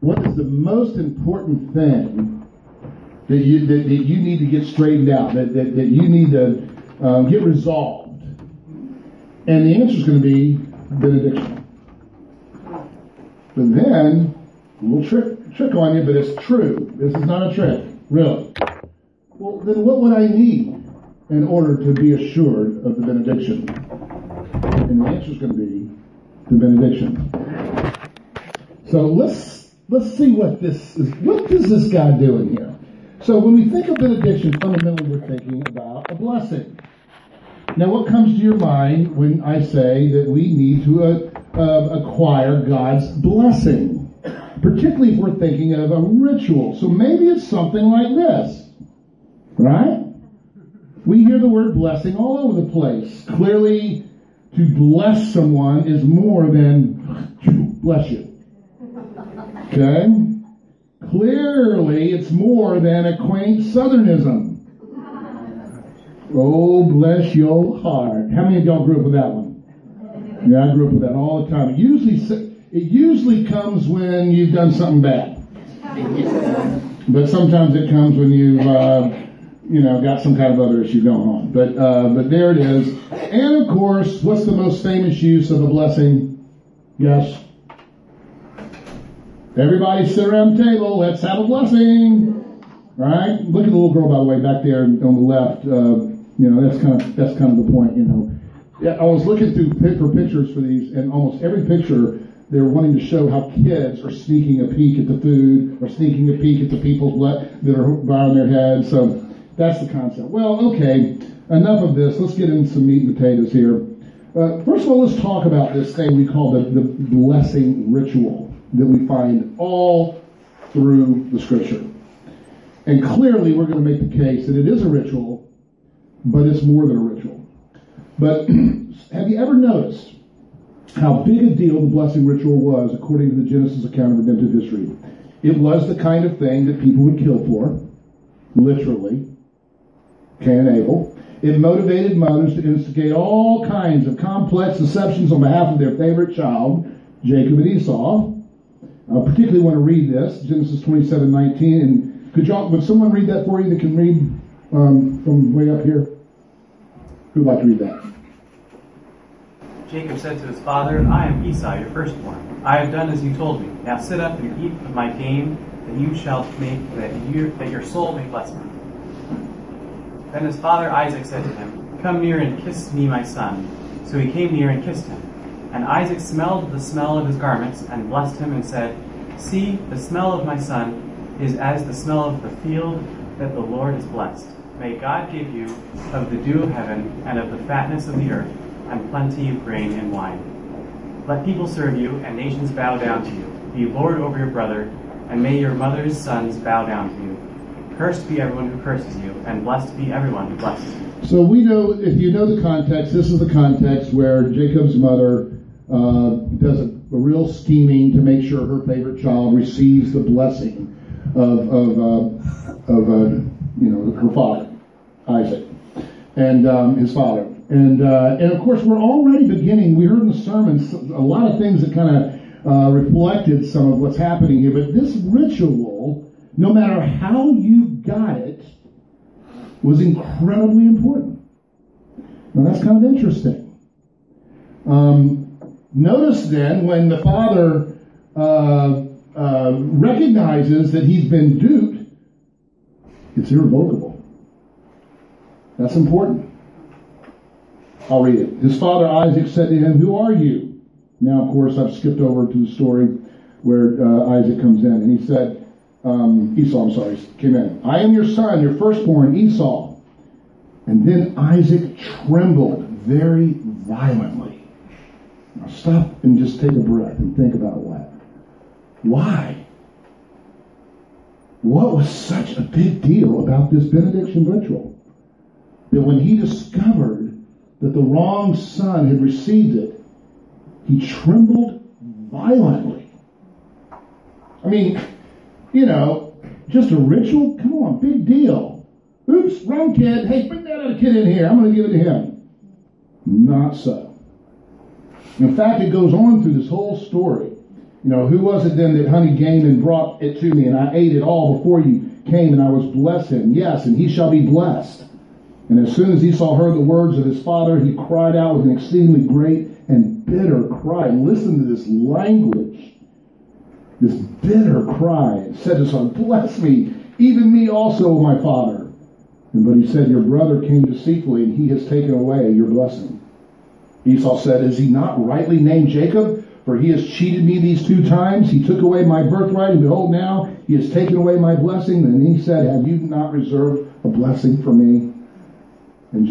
what is the most important thing that you that, that you need to get straightened out, that, that, that you need to um, get resolved? And the answer is going to be benediction. But then, a little trick, trick on you, but it's true. This is not a trick, really. Well, then what would I need in order to be assured of the benediction? And the answer is going to be the benediction. So let's let's see what this is. What is this guy doing here? So when we think of benediction, fundamentally we're thinking about a blessing. Now, what comes to your mind when I say that we need to uh, uh, acquire God's blessing? Particularly if we're thinking of a ritual. So maybe it's something like this, right? We hear the word blessing all over the place. Clearly, to bless someone is more than bless you. Okay? Clearly, it's more than a quaint southernism. Oh, bless your heart. How many of y'all grew up with that one? Yeah, I grew up with that all the time. It usually, it usually comes when you've done something bad. But sometimes it comes when you've, uh, you know, got some kind of other issue going on. But, uh, but there it is. And of course, what's the most famous use of a blessing? Yes. Everybody sit around the table. Let's have a blessing. Right? Look at the little girl, by the way, back there on the left. Uh, you know, that's kind of that's kind of the point. You know, yeah, I was looking through for pictures for these, and almost every picture they're wanting to show how kids are sneaking a peek at the food or sneaking a peek at the people that are bowing their heads. So that's the concept. Well, okay, enough of this. Let's get into some meat and potatoes here. Uh, first of all, let's talk about this thing we call the, the blessing ritual that we find all through the scripture. And clearly, we're going to make the case that it is a ritual but it's more than a ritual. But have you ever noticed how big a deal the blessing ritual was according to the Genesis account of redemptive history? It was the kind of thing that people would kill for, literally. Cain and Abel. It motivated mothers to instigate all kinds of complex deceptions on behalf of their favorite child, Jacob and Esau. I particularly want to read this, Genesis 27, 19. And could y'all, would someone read that for you that can read um, from way up here? Who'd like to read that? Jacob said to his father, I am Esau, your firstborn. I have done as you told me. Now sit up and eat of my game, that you shall make that you that your soul may bless me. Then his father Isaac said to him, Come near and kiss me, my son. So he came near and kissed him. And Isaac smelled the smell of his garments, and blessed him, and said, See, the smell of my son is as the smell of the field that the Lord has blessed. May God give you of the dew of heaven and of the fatness of the earth and plenty of grain and wine. Let people serve you and nations bow down to you. Be Lord over your brother, and may your mother's sons bow down to you. Cursed be everyone who curses you, and blessed be everyone who blesses you. So we know, if you know the context, this is the context where Jacob's mother uh, does a, a, real scheming to make sure her favorite child receives the blessing of, of, uh, of uh, you know, her father. Isaac and um, his father. And, uh, and of course, we're already beginning. We heard in the sermons a lot of things that kind of uh, reflected some of what's happening here. But this ritual, no matter how you got it, was incredibly important. Now that's kind of interesting. Um, notice then when the father uh, uh recognizes that he's been duped, it's irrevocable. That's important. I'll read it. His father Isaac said to him, Who are you? Now, of course, I've skipped over to the story where uh, Isaac comes in, and he said, um, Esau, I'm sorry, came in. I am your son, your firstborn, Esau. And then Isaac trembled very violently. Stop and just take a breath and think about what. Why? What was such a big deal about this benediction ritual? that when he discovered that the wrong son had received it, he trembled violently. I mean, you know, just a ritual? Come on, big deal. Oops, wrong kid. Hey, bring that other kid in here. I'm going to give it to him. Not so. In fact, it goes on through this whole story. You know, who was it then that honey came and brought it to me, and I ate it all before you came, and I was blessed him? Yes, and he shall be blessed. And as soon as Esau heard the words of his father, he cried out with an exceedingly great and bitter cry. Listen to this language. This bitter cry. Said to son, Bless me, even me also, my father. And but he said, Your brother came deceitfully, and he has taken away your blessing. Esau said, Is he not rightly named Jacob? For he has cheated me these two times. He took away my birthright, and behold, now he has taken away my blessing. And he said, Have you not reserved a blessing for me? And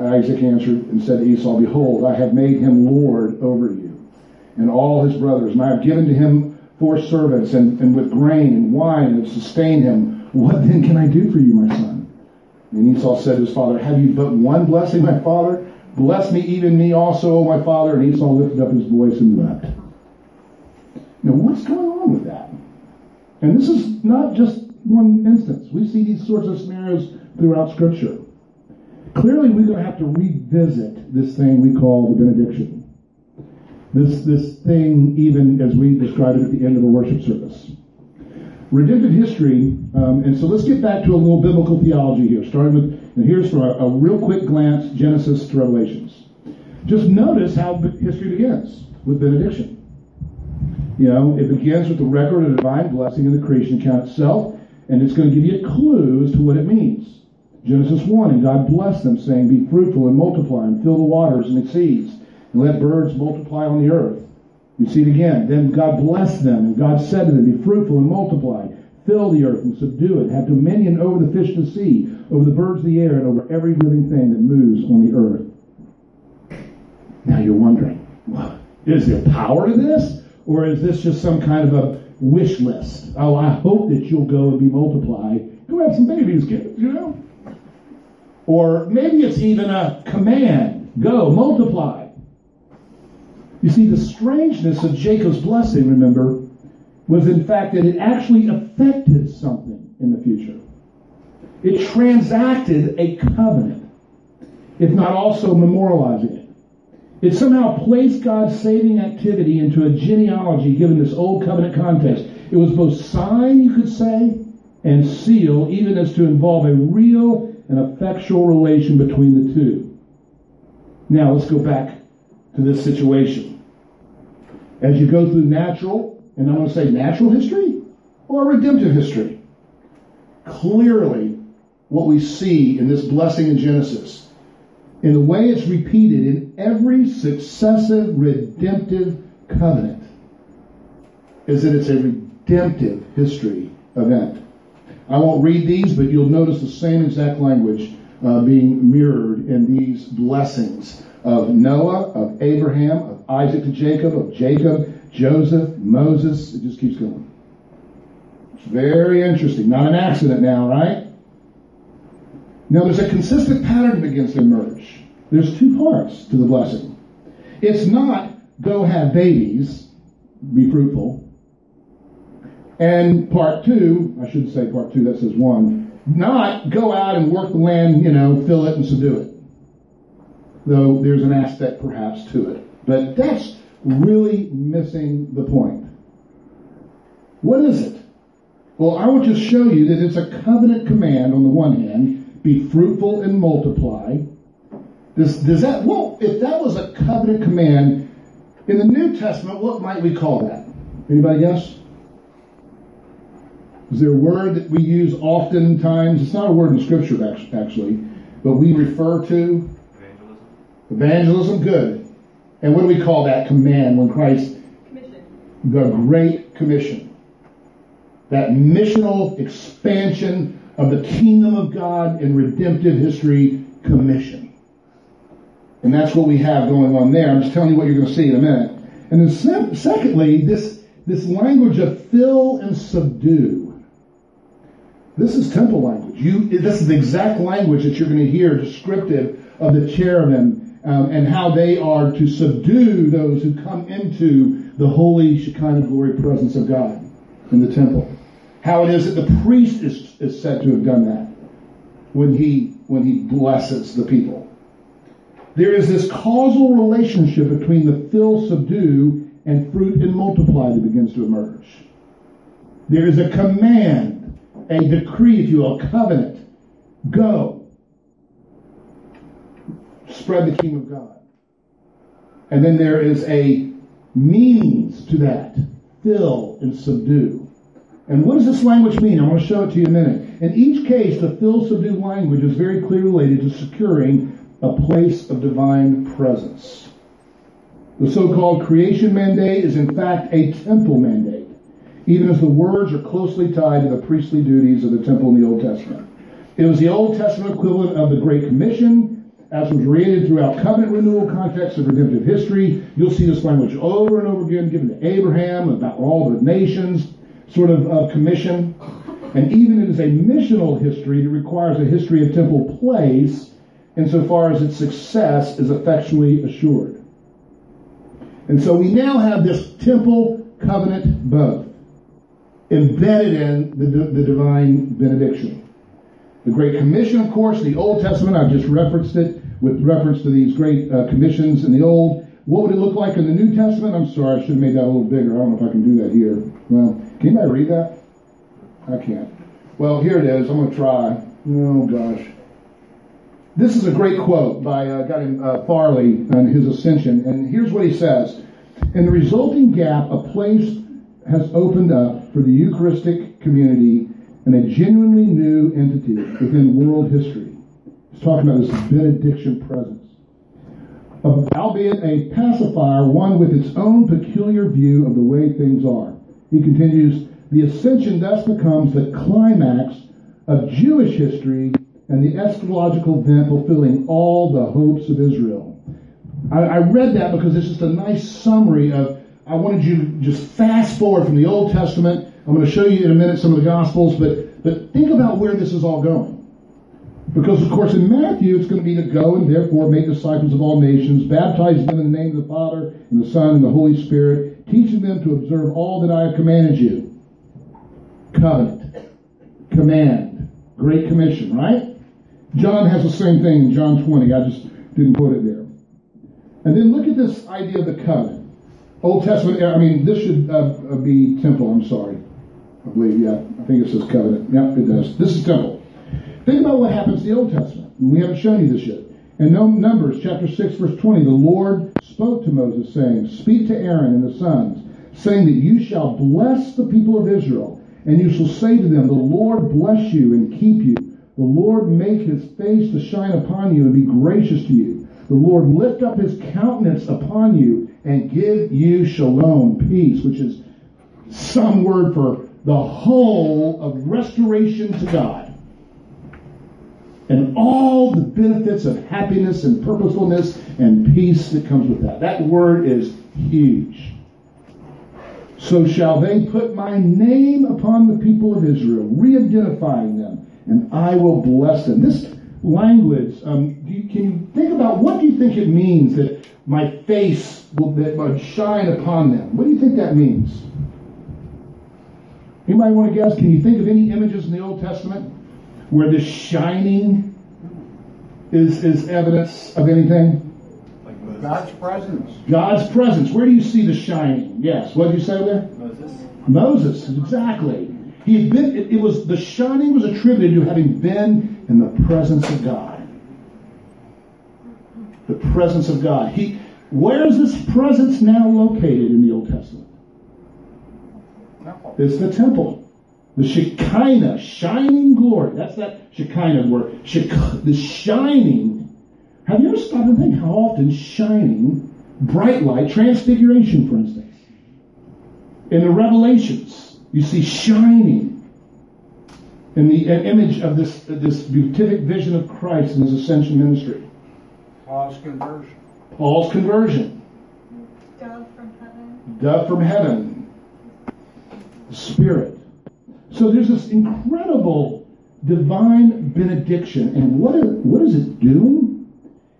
Isaac answered and said to Esau, Behold, I have made him Lord over you and all his brothers, and I have given to him four servants, and, and with grain and wine, and have sustained him. What then can I do for you, my son? And Esau said to his father, Have you but one blessing, my father? Bless me, even me also, my father. And Esau lifted up his voice and wept. Now, what's going on with that? And this is not just one instance. We see these sorts of scenarios throughout Scripture. Clearly, we're going to have to revisit this thing we call the benediction. This, this thing, even as we describe it at the end of a worship service. Redemptive history, um, and so let's get back to a little biblical theology here, starting with, and here's for a, a real quick glance Genesis to Revelations. Just notice how history begins with benediction. You know, it begins with the record of divine blessing in the creation account itself, and it's going to give you a clue as to what it means. Genesis 1, and God blessed them, saying, Be fruitful and multiply, and fill the waters and exceeds, and let birds multiply on the earth. We see it again. Then God blessed them, and God said to them, Be fruitful and multiply, fill the earth and subdue it, have dominion over the fish of the sea, over the birds of the air, and over every living thing that moves on the earth. Now you're wondering, well, is there power to this? Or is this just some kind of a wish list? Oh, I hope that you'll go and be multiplied. Go have some babies, kids, you know? Or maybe it's even a command go, multiply. You see, the strangeness of Jacob's blessing, remember, was in fact that it actually affected something in the future. It transacted a covenant, if not also memorializing it. It somehow placed God's saving activity into a genealogy given this old covenant context. It was both sign, you could say, and seal, even as to involve a real and effectual relation between the two. Now let's go back to this situation. As you go through natural, and I'm going to say natural history or redemptive history, clearly what we see in this blessing in Genesis, in the way it's repeated in every successive redemptive covenant, is that it's a redemptive history event. I won't read these, but you'll notice the same exact language uh, being mirrored in these blessings of Noah, of Abraham, of Isaac to Jacob, of Jacob, Joseph, Moses. It just keeps going. It's very interesting. Not an accident now, right? Now there's a consistent pattern that begins to emerge. There's two parts to the blessing. It's not go have babies, be fruitful. And part two, I should say part two, that says one, not go out and work the land, you know, fill it and subdue it. Though there's an aspect perhaps to it. But that's really missing the point. What is it? Well, I want to show you that it's a covenant command on the one hand, be fruitful and multiply. Does, does that, well, if that was a covenant command, in the New Testament, what might we call that? Anybody guess? Is there a word that we use oftentimes? It's not a word in Scripture, actually, but we refer to Evangelism. evangelism. Good. And what do we call that command when Christ? Commission. The Great Commission. That missional expansion of the kingdom of God in redemptive history commission. And that's what we have going on there. I'm just telling you what you're going to see in a minute. And then se- secondly, this, this language of fill and subdue. This is temple language. You, this is the exact language that you're going to hear descriptive of the cherubim um, and how they are to subdue those who come into the holy Shekinah glory presence of God in the temple. How it is that the priest is, is said to have done that when he when he blesses the people. There is this causal relationship between the fill, subdue, and fruit and multiply that begins to emerge. There is a command, a decree, if you will, a covenant. Go. Spread the kingdom of God. And then there is a means to that. Fill and subdue. And what does this language mean? I'm going to show it to you in a minute. In each case, the fill subdue language is very clearly related to securing a place of divine presence. The so-called creation mandate is in fact a temple mandate, even as the words are closely tied to the priestly duties of the temple in the Old Testament. It was the Old Testament equivalent of the Great Commission, as was reiterated throughout covenant renewal contexts of redemptive history. You'll see this language over and over again given to Abraham about all the nations, sort of uh, commission. And even it is a missional history that requires a history of temple place insofar as its success is effectually assured. And so we now have this temple covenant both embedded in the, the divine benediction. The Great Commission, of course, the Old Testament, I've just referenced it with reference to these great uh, commissions in the Old. What would it look like in the New Testament? I'm sorry, I should have made that a little bigger. I don't know if I can do that here. Well, can anybody read that? I can't. Well, here it is. I'm going to try. Oh, gosh. This is a great quote by a guy named uh, Farley on his ascension, and here's what he says. In the resulting gap, a place has opened up for the Eucharistic community and a genuinely new entity within world history. He's talking about this benediction presence. Albeit a pacifier, one with its own peculiar view of the way things are. He continues, the ascension thus becomes the climax of Jewish history and the eschatological event fulfilling all the hopes of Israel. I, I, read that because it's just a nice summary of, I wanted you to just fast forward from the Old Testament. I'm going to show you in a minute some of the Gospels, but, but think about where this is all going. Because, of course, in Matthew, it's going to be to go and therefore make disciples of all nations, baptizing them in the name of the Father, and the Son, and the Holy Spirit, teaching them to observe all that I have commanded you. Covenant. Command. Great Commission, right? John has the same thing in John 20. I just didn't put it there. And then look at this idea of the covenant. Old Testament, I mean, this should uh, uh, be temple, I'm sorry. I believe, yeah. I think it says covenant. Yeah, it does. This is temple. Think about what happens in the Old Testament. We haven't shown you this yet. In Numbers chapter 6, verse 20, the Lord spoke to Moses, saying, Speak to Aaron and the sons, saying that you shall bless the people of Israel, and you shall say to them, The Lord bless you and keep you. The Lord make his face to shine upon you and be gracious to you. The Lord lift up his countenance upon you and give you shalom, peace, which is some word for the whole of restoration to God. And all the benefits of happiness and purposefulness and peace that comes with that. That word is huge. So shall they put my name upon the people of Israel, re-identifying them and I will bless them. This language, um, you, can you think about what do you think it means that my face will, that will shine upon them? What do you think that means? Anybody want to guess? Can you think of any images in the Old Testament where this shining is, is evidence of anything? Like God's presence. God's presence. Where do you see the shining? Yes. What did you say there? Moses. Moses, exactly. He had been, it, it was, the shining was attributed to having been in the presence of God. The presence of God. He, where is this presence now located in the Old Testament? It's the temple. The Shekinah, shining glory. That's that Shekinah word. Shek- the shining. Have you ever stopped and think how often shining, bright light, transfiguration, for instance, in the Revelations, you see shining in the image of this, this beatific vision of Christ in his ascension ministry. Paul's conversion. Paul's conversion. Dove from heaven. Dove from heaven. Spirit. So there's this incredible divine benediction. And what is, what is it doing?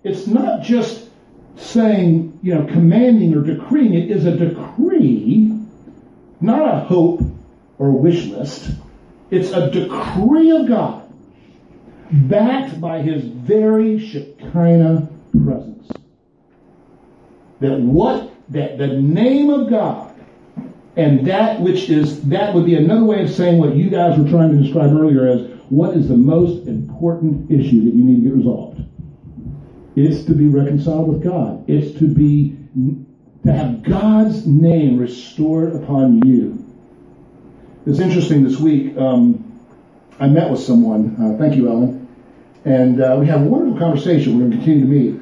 It's not just saying, you know, commanding or decreeing. It is a decree, not a hope or wish list. It's a decree of God backed by his very Shekinah presence. That what that the name of God and that which is, that would be another way of saying what you guys were trying to describe earlier as what is the most important issue that you need to get resolved? It's to be reconciled with God. It's to be, to have God's name restored upon you. It's interesting this week. Um, I met with someone. Uh, thank you, Ellen. And uh, we had a wonderful conversation. We're going to continue to meet.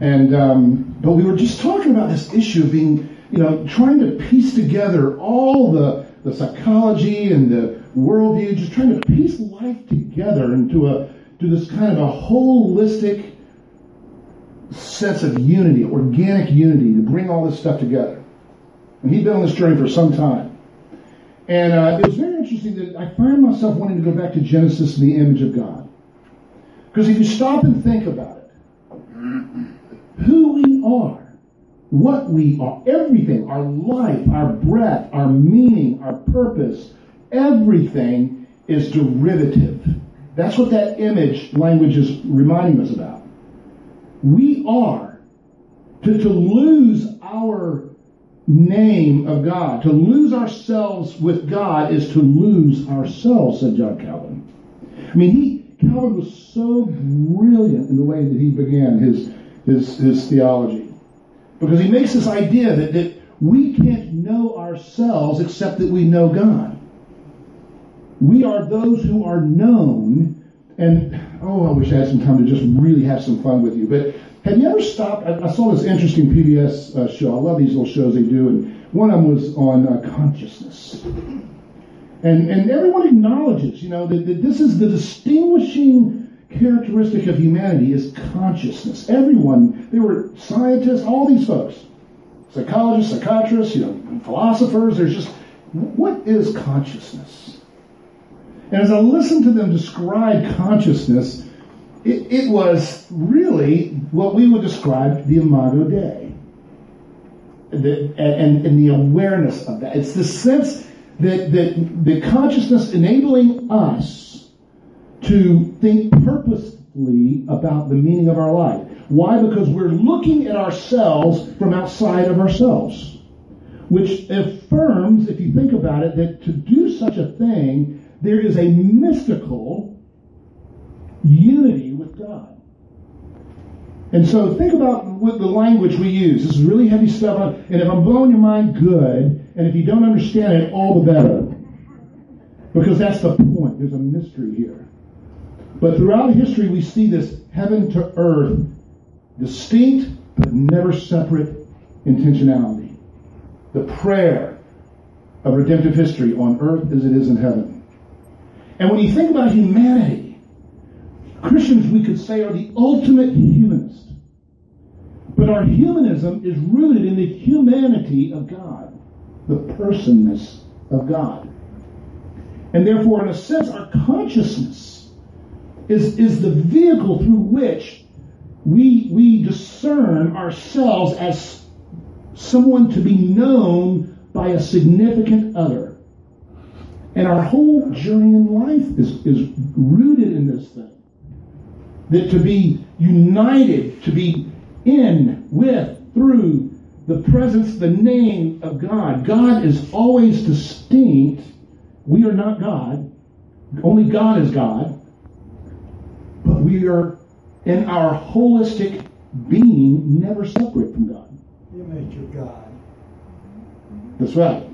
And um, but we were just talking about this issue of being, you know, trying to piece together all the the psychology and the worldview, just trying to piece life together into a to this kind of a holistic sense of unity, organic unity, to bring all this stuff together. And he'd been on this journey for some time. And uh, it was very interesting that I find myself wanting to go back to Genesis and the image of God. Because if you stop and think about it, who we are, what we are, everything, our life, our breath, our meaning, our purpose, everything is derivative. That's what that image language is reminding us about. We are to, to lose our name of God. To lose ourselves with God is to lose ourselves, said John Calvin. I mean, he Calvin was so brilliant in the way that he began his his, his theology. Because he makes this idea that, that we can't know ourselves except that we know God. We are those who are known, and oh, I wish I had some time to just really have some fun with you. But have you ever stopped? I, I saw this interesting PBS uh, show. I love these little shows they do, and one of them was on uh, consciousness. And, and everyone acknowledges, you know, that, that this is the distinguishing characteristic of humanity is consciousness. Everyone, there were scientists, all these folks, psychologists, psychiatrists, you know, philosophers. There's just, what is consciousness? And as I listened to them describe consciousness, it, it was really what we would describe the imago Dei. The, and, and the awareness of that. It's the sense that, that the consciousness enabling us to think purposefully about the meaning of our life. Why? Because we're looking at ourselves from outside of ourselves. Which affirms, if you think about it, that to do such a thing, there is a mystical unity with God. And so think about what the language we use. This is really heavy stuff. And if I'm blowing your mind, good. And if you don't understand it, all the better. Because that's the point. There's a mystery here. But throughout history, we see this heaven to earth, distinct but never separate intentionality. The prayer of redemptive history on earth as it is in heaven. And when you think about humanity, Christians, we could say, are the ultimate humanist. But our humanism is rooted in the humanity of God, the personness of God. And therefore, in a sense, our consciousness is, is the vehicle through which we, we discern ourselves as someone to be known by a significant other. And our whole journey in life is, is rooted in this thing that to be united, to be in, with, through the presence, the name of God. God is always distinct. We are not God. Only God is God. We are in our holistic being never separate from God. Image of God. That's right.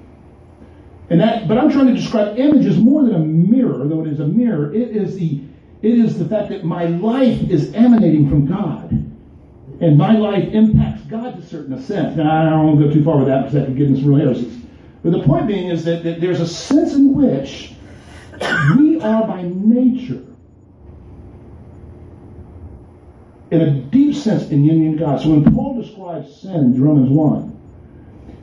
And that, but I'm trying to describe image as more than a mirror, though it is a mirror. It is the it is the fact that my life is emanating from God. And my life impacts God to a certain extent. Now, I don't want to go too far with that because that could get into some real heresies. But the point being is that, that there's a sense in which we are by nature, in a deep sense, in union with God. So when Paul describes sin in Romans 1,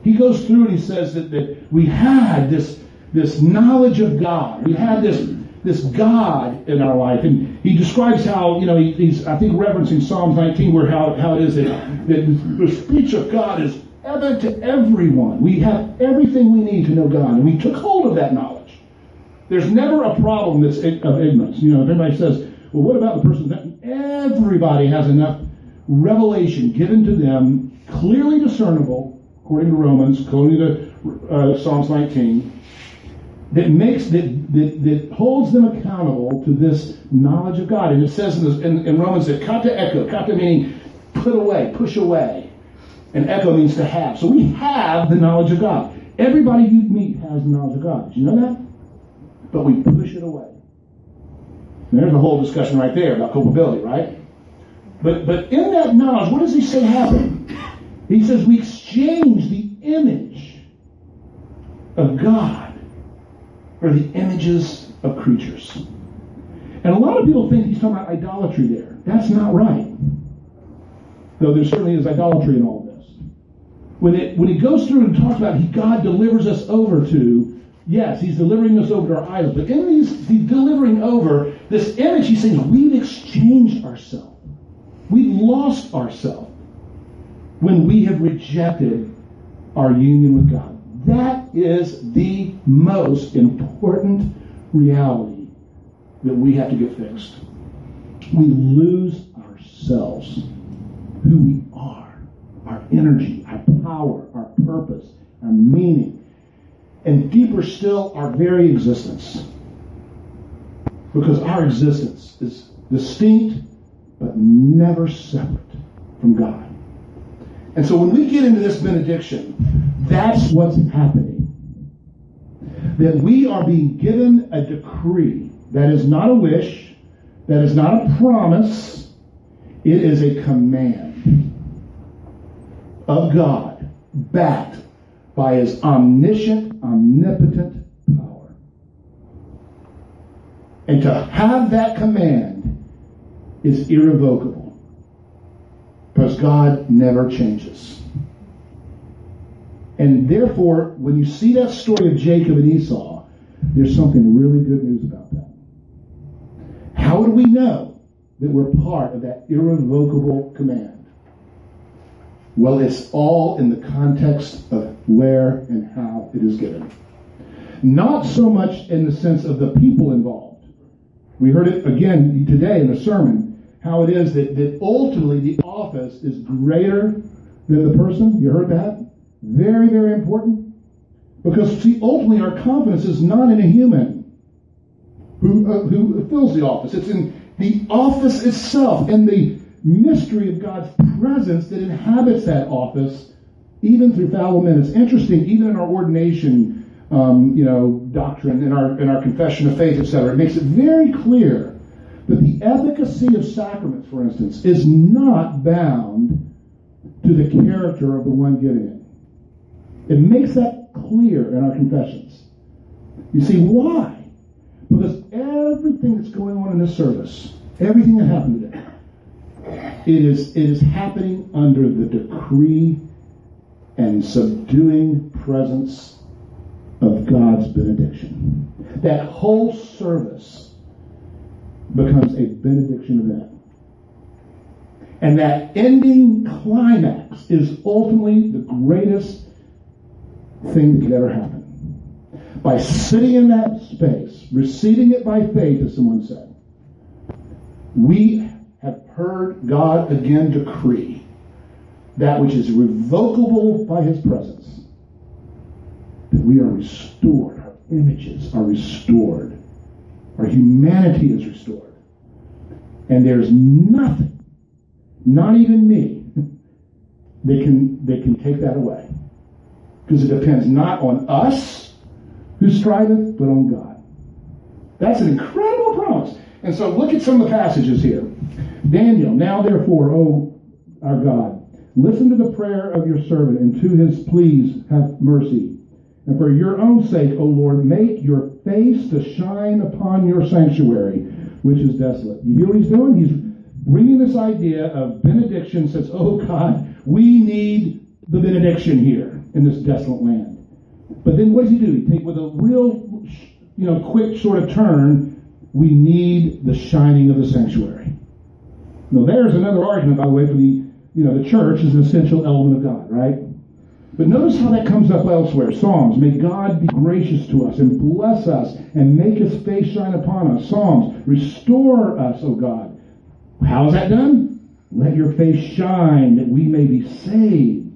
he goes through and he says that, that we had this, this knowledge of God. We had this this God in our life. And he describes how, you know, he, he's, I think, referencing Psalms 19, where how, how it is that, that the speech of God is evident to everyone. We have everything we need to know God, and we took hold of that knowledge. There's never a problem that's of ignorance. You know, if anybody says, well, what about the person that everybody has enough revelation given to them, clearly discernible, according to Romans, according to uh, Psalms 19, that makes that, that that holds them accountable to this knowledge of God. And it says in, this, in, in Romans that kata echo, kata meaning put away, push away, and echo means to have. So we have the knowledge of God. Everybody you meet has the knowledge of God. Did you know that? But we push it away. And there's a whole discussion right there about culpability, right? But but in that knowledge, what does he say happened? He says we exchange the image of God for the images of creatures. And a lot of people think he's talking about idolatry there. That's not right. Though there certainly is idolatry in all of this. When it when he goes through and talks about he God delivers us over to, yes, he's delivering us over to our idols. But in these he's delivering over this image, he's saying we've exchanged ourselves. We've lost ourselves when we have rejected our union with God. That is the most important reality that we have to get fixed. We lose ourselves, who we are, our energy, our power, our purpose, our meaning, and deeper still, our very existence. Because our existence is distinct but never separate from God. And so when we get into this benediction, that's what's happening. That we are being given a decree that is not a wish, that is not a promise, it is a command of God backed by his omniscient, omnipotent And to have that command is irrevocable because God never changes. And therefore, when you see that story of Jacob and Esau, there's something really good news about that. How do we know that we're part of that irrevocable command? Well, it's all in the context of where and how it is given. Not so much in the sense of the people involved. We heard it again today in the sermon, how it is that, that ultimately the office is greater than the person. You heard that? Very, very important. Because, see, ultimately our confidence is not in a human who, uh, who fills the office. It's in the office itself and the mystery of God's presence that inhabits that office, even through fallible men. It's interesting, even in our ordination, um, you know, doctrine, in our in our confession of faith, etc. It makes it very clear that the efficacy of sacraments, for instance, is not bound to the character of the one giving it. It makes that clear in our confessions. You see, why? Because everything that's going on in this service, everything that happened today, it is, it is happening under the decree and subduing presence of God's benediction. That whole service becomes a benediction event. And that ending climax is ultimately the greatest thing that could ever happen. By sitting in that space, receiving it by faith, as someone said, we have heard God again decree that which is revocable by his presence, that we are restored, our images are restored, our humanity is restored. And there's nothing, not even me, that can, that can take that away. Because it depends not on us who striveth, but on God. That's an incredible promise. And so look at some of the passages here. Daniel, now therefore, O our God, listen to the prayer of your servant and to his pleas have mercy. And for your own sake, O Lord, make your face to shine upon your sanctuary, which is desolate. You hear what he's doing? He's bringing this idea of benediction, says, Oh God, we need the benediction here in this desolate land. But then what does he do? He take with a real, you know, quick sort of turn. We need the shining of the sanctuary. Now, there's another argument, by the way, for the, you know, the church is an essential element of God, right? But notice how that comes up elsewhere. Psalms, may God be gracious to us and bless us and make his face shine upon us. Psalms, restore us, O God. How is that done? Let your face shine that we may be saved.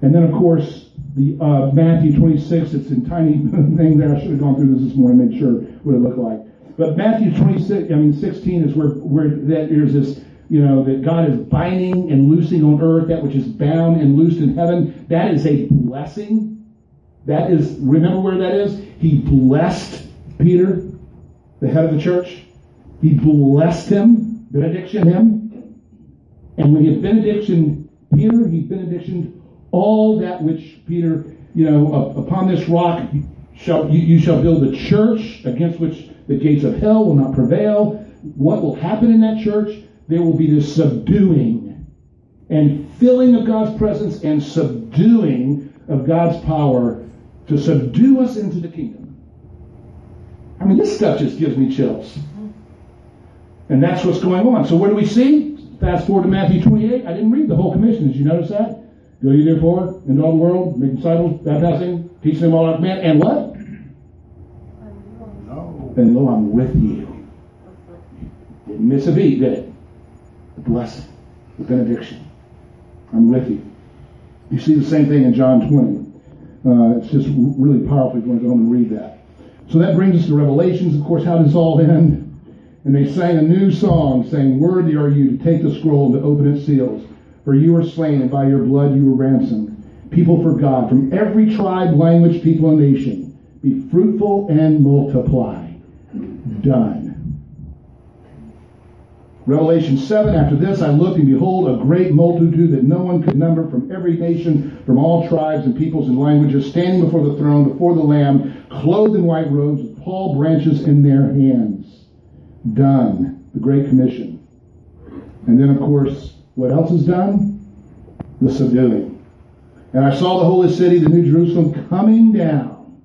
And then, of course, the uh, Matthew 26, it's in tiny thing there. I should have gone through this this morning, made sure what it looked like. But Matthew 26, I mean 16 is where, where that there's this, you know, that God is binding and loosing on earth that which is bound and loosed in heaven. That is a blessing. That is, remember where that is? He blessed Peter, the head of the church. He blessed him, benediction him. And when he benediction Peter, he benediction all that which Peter, you know, upon this rock shall you, you shall build a church against which the gates of hell will not prevail. What will happen in that church? There will be this subduing and filling of God's presence and subduing of God's power to subdue us into the kingdom. I mean, this stuff just gives me chills. And that's what's going on. So what do we see? Fast forward to Matthew 28. I didn't read the whole commission. Did you notice that? Go ye therefore into all the world, make disciples, baptizing, teaching them all our command, and what? No. And lo, I'm with you. Didn't miss a beat, did it? Blessing, the benediction. I'm with you. You see the same thing in John 20. Uh, it's just really powerful if you want to go home and read that. So that brings us to Revelations. Of course, how does all end? And they sang a new song, saying, Worthy are you to take the scroll and to open its seals. For you were slain, and by your blood you were ransomed. People for God, from every tribe, language, people, and nation. Be fruitful and multiply. Done. Revelation 7, after this I looked, and behold, a great multitude that no one could number from every nation, from all tribes and peoples and languages, standing before the throne, before the Lamb, clothed in white robes, with palm branches in their hands. Done. The Great Commission. And then, of course, what else is done? The subduing. And I saw the holy city, the New Jerusalem, coming down.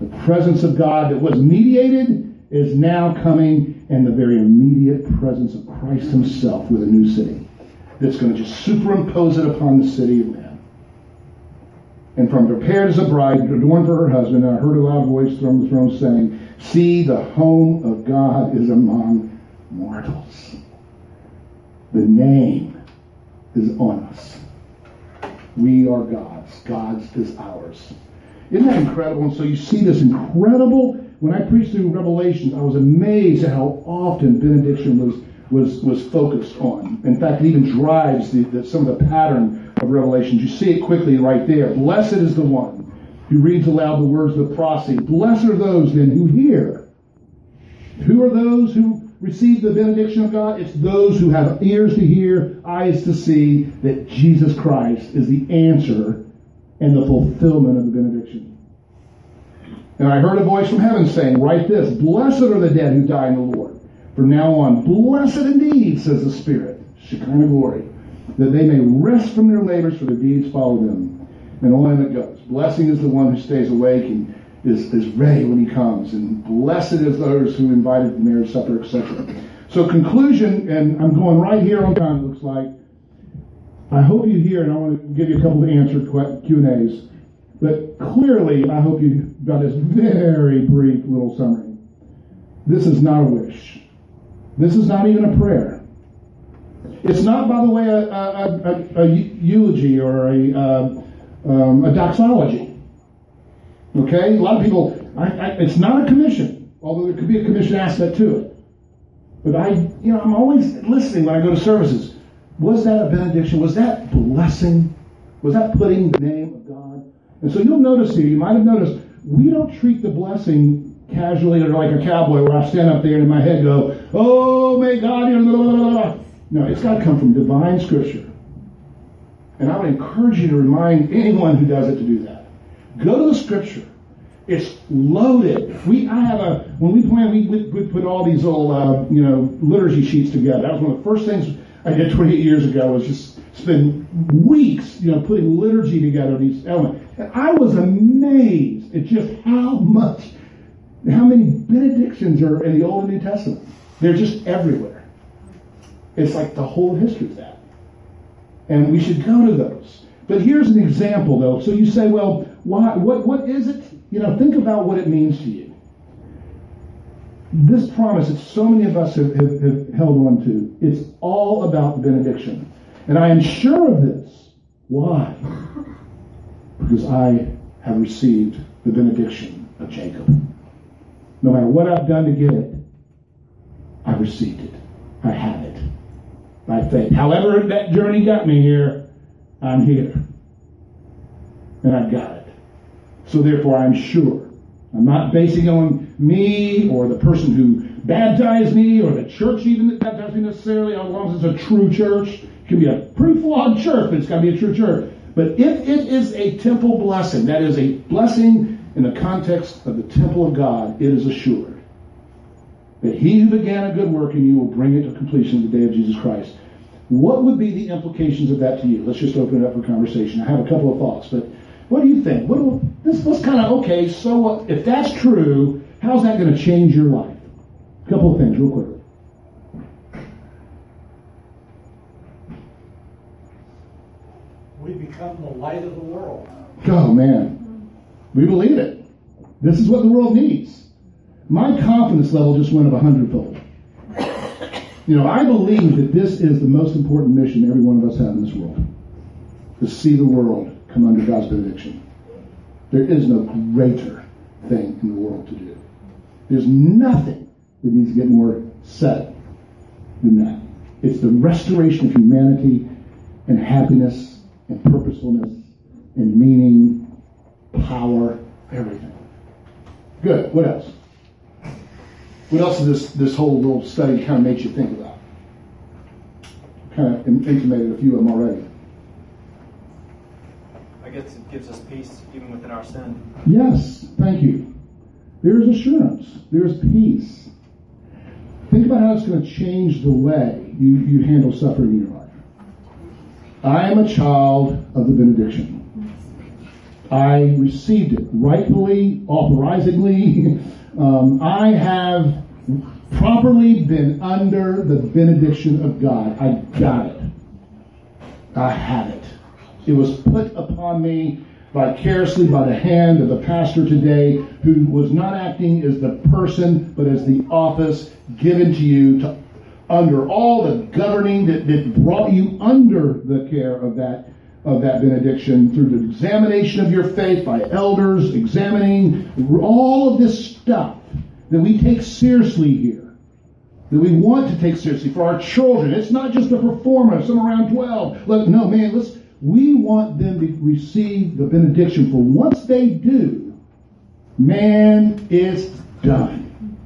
The presence of God that was mediated is now coming, and the very immediate presence of Christ Himself with a new city that's going to just superimpose it upon the city of man. And from prepared as a bride, adorned for her husband, I heard a loud voice from the throne saying, See, the home of God is among mortals. The name is on us. We are God's. God's is ours. Isn't that incredible? And so you see this incredible. When I preached through Revelation, I was amazed at how often benediction was was was focused on. In fact, it even drives the, the, some of the pattern of Revelations. You see it quickly right there. Blessed is the one who reads aloud the words of the prophecy. Blessed are those then who hear. Who are those who receive the benediction of God? It's those who have ears to hear, eyes to see that Jesus Christ is the answer and the fulfillment of the benediction. And I heard a voice from heaven saying, Write this Blessed are the dead who die in the Lord. From now on, blessed indeed, says the Spirit, Shekinah glory, that they may rest from their labors, for their deeds follow them. And on it goes. Blessing is the one who stays awake and is, is ready when he comes. And blessed is those who invited the marriage supper, etc. So conclusion, and I'm going right here on time, it looks like. I hope you hear, and I want to give you a couple of answered Q&As. But clearly, I hope you got this very brief little summary. This is not a wish. This is not even a prayer. It's not, by the way, a, a, a, a eulogy or a, uh, um, a doxology. Okay? A lot of people, I, I, it's not a commission, although there could be a commission aspect to it. But I, you know, I'm always listening when I go to services. Was that a benediction? Was that blessing? Was that putting the name of God? And so you'll notice here, you might have noticed, we don't treat the blessing casually or like a cowboy where I stand up there and in my head go, oh, may God, you know, no, it's got to come from divine scripture. And I would encourage you to remind anyone who does it to do that. Go to the scripture. It's loaded. We, I have a, when we plan, we, we put all these little, uh, you know, liturgy sheets together. That was one of the first things I did 28 years ago was just spend weeks, you know, putting liturgy together, these elements. I was amazed at just how much, how many benedictions are in the Old and New Testament. They're just everywhere. It's like the whole history of that. And we should go to those. But here's an example, though. So you say, well, why, what, what is it? You know, think about what it means to you. This promise that so many of us have, have, have held on to, it's all about benediction. And I am sure of this. Why? Because I have received the benediction of Jacob. No matter what I've done to get it, I received it. I have it by faith. However, that journey got me here, I'm here. And I've got it. So therefore, I'm sure. I'm not basing on me or the person who baptized me or the church even that baptized me necessarily, as long as it's a true church. It can be a pretty flawed church, but it's got to be a true church. But if it is a temple blessing, that is a blessing in the context of the temple of God, it is assured that he who began a good work in you will bring it to completion the day of Jesus Christ. What would be the implications of that to you? Let's just open it up for conversation. I have a couple of thoughts, but what do you think? What do, this was kind of okay. So what, if that's true, how's that going to change your life? A couple of things, real quickly. We become the light of the world. Oh man, we believe it. This is what the world needs. My confidence level just went up a hundredfold. You know, I believe that this is the most important mission every one of us have in this world. To see the world come under God's benediction. There is no greater thing in the world to do. There's nothing that needs to get more set than that. It's the restoration of humanity and happiness and purposefulness and meaning, power, everything. Good. What else? What else does this, this whole little study kind of makes you think about? Kind of intimated a few of them already. I guess it gives us peace even within our sin. Yes, thank you. There's assurance. There's peace. Think about how it's going to change the way you, you handle suffering in your life. I am a child of the benediction. I received it rightfully, authorizingly. Um, I have properly been under the benediction of God. I got it. I have it. It was put upon me vicariously by the hand of the pastor today who was not acting as the person but as the office given to you to under all the governing that, that brought you under the care of that of that benediction through the examination of your faith by elders, examining all of this stuff that we take seriously here, that we want to take seriously for our children. It's not just a performance, some around 12. Look, no, man, let's, we want them to receive the benediction for once they do, man, it's done.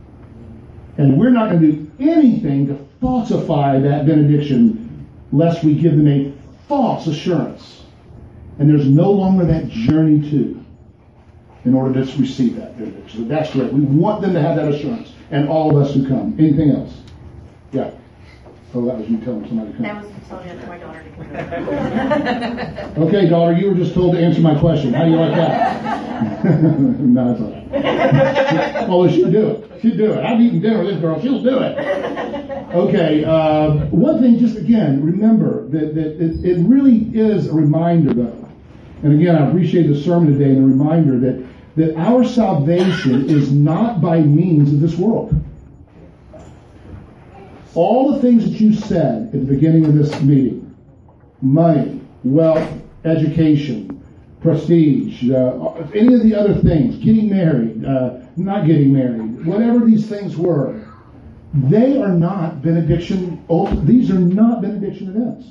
And we're not going to do anything to falsify that benediction lest we give them a false assurance. And there's no longer that journey to in order to receive that benediction. So that's great. We want them to have that assurance. And all of us who come. Anything else? Yeah. Oh, that was you telling somebody to come. That was telling my daughter to come. Okay, daughter, you were just told to answer my question. How do you like that? no, it's all right. oh, she'll do it. She'll do it. I've eaten dinner with this girl. She'll do it. Okay, uh, one thing, just again, remember that, that it, it really is a reminder, though. And again, I appreciate the sermon today and the reminder that, that our salvation is not by means of this world. All the things that you said at the beginning of this meeting money, wealth, education, prestige, uh, any of the other things, getting married, uh, not getting married, whatever these things were, they are not benediction. These are not benediction events.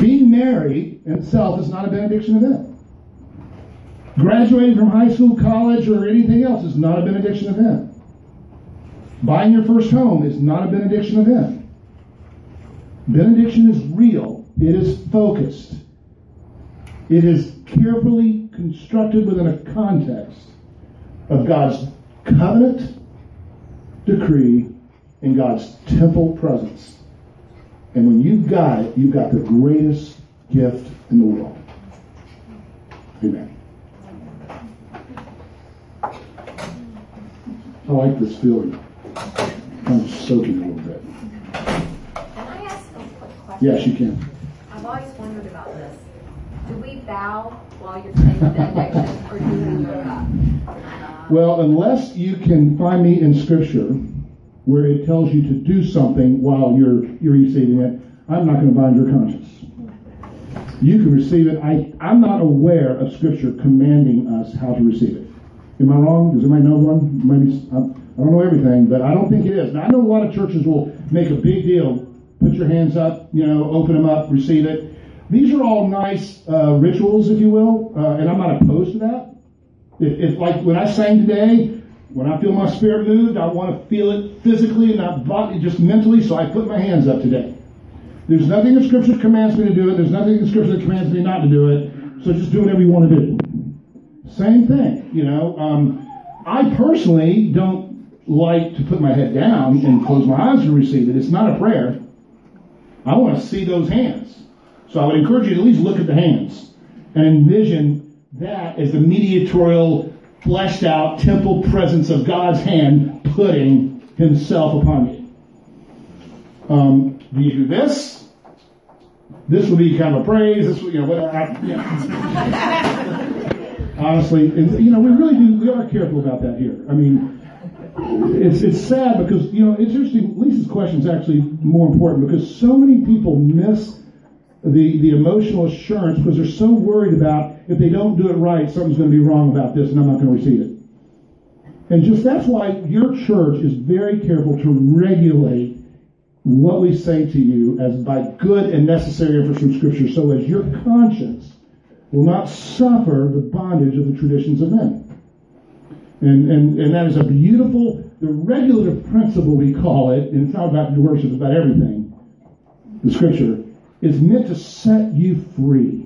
Being married in itself is not a benediction event. Graduating from high school, college, or anything else is not a benediction event. Buying your first home is not a benediction event. Benediction is real. It is focused. It is carefully constructed within a context of God's covenant decree in God's temple presence. And when you've got it, you've got the greatest gift in the world. Amen. I like this feeling. Kind of soaking a little bit. Can I ask a quick question? Yes, you can. I've always wondered about this. Do we bow while you're saying the benediction, or do we up? Well, unless you can find me in Scripture where it tells you to do something while you're you're receiving it, I'm not going to bind your conscience. You can receive it. I, I'm not aware of Scripture commanding us how to receive it. Am I wrong? Does anybody know one? Maybe uh, I don't know everything, but I don't think it is. Now, I know a lot of churches will make a big deal. Put your hands up, you know, open them up, receive it. These are all nice uh, rituals, if you will, uh, and I'm not opposed to that. If, if, like when I sang today, when I feel my spirit moved, I want to feel it physically and not body, just mentally. So I put my hands up today. There's nothing in Scripture commands me to do it. There's nothing in Scripture that commands me not to do it. So just do whatever you want to do. Same thing, you know. Um, I personally don't like to put my head down and close my eyes to receive it. It's not a prayer. I want to see those hands. So I would encourage you to at least look at the hands and envision that as the mediatorial, fleshed out temple presence of God's hand putting himself upon you. Um, do you do this? This would be kind of a praise. This would, you know, what, I, you know. Honestly, and, you know, we really do, we are careful about that here. I mean, it's, it's sad because, you know, it's interesting. Lisa's question is actually more important because so many people miss the, the emotional assurance because they're so worried about if they don't do it right, something's going to be wrong about this and I'm not going to receive it. And just that's why your church is very careful to regulate what we say to you as by good and necessary inference from Scripture so as your conscience will not suffer the bondage of the traditions of men. And, and, and that is a beautiful, the regulative principle we call it, and it's not about worship, it's about everything, the Scripture, is meant to set you free.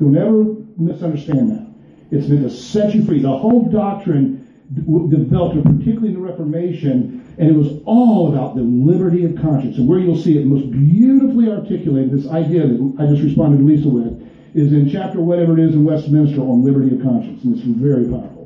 Don't ever misunderstand that. It's meant to set you free. The whole doctrine developed, particularly in the Reformation, and it was all about the liberty of conscience. And where you'll see it most beautifully articulated, this idea that I just responded to Lisa with, is in chapter whatever it is in Westminster on liberty of conscience. And it's very powerful.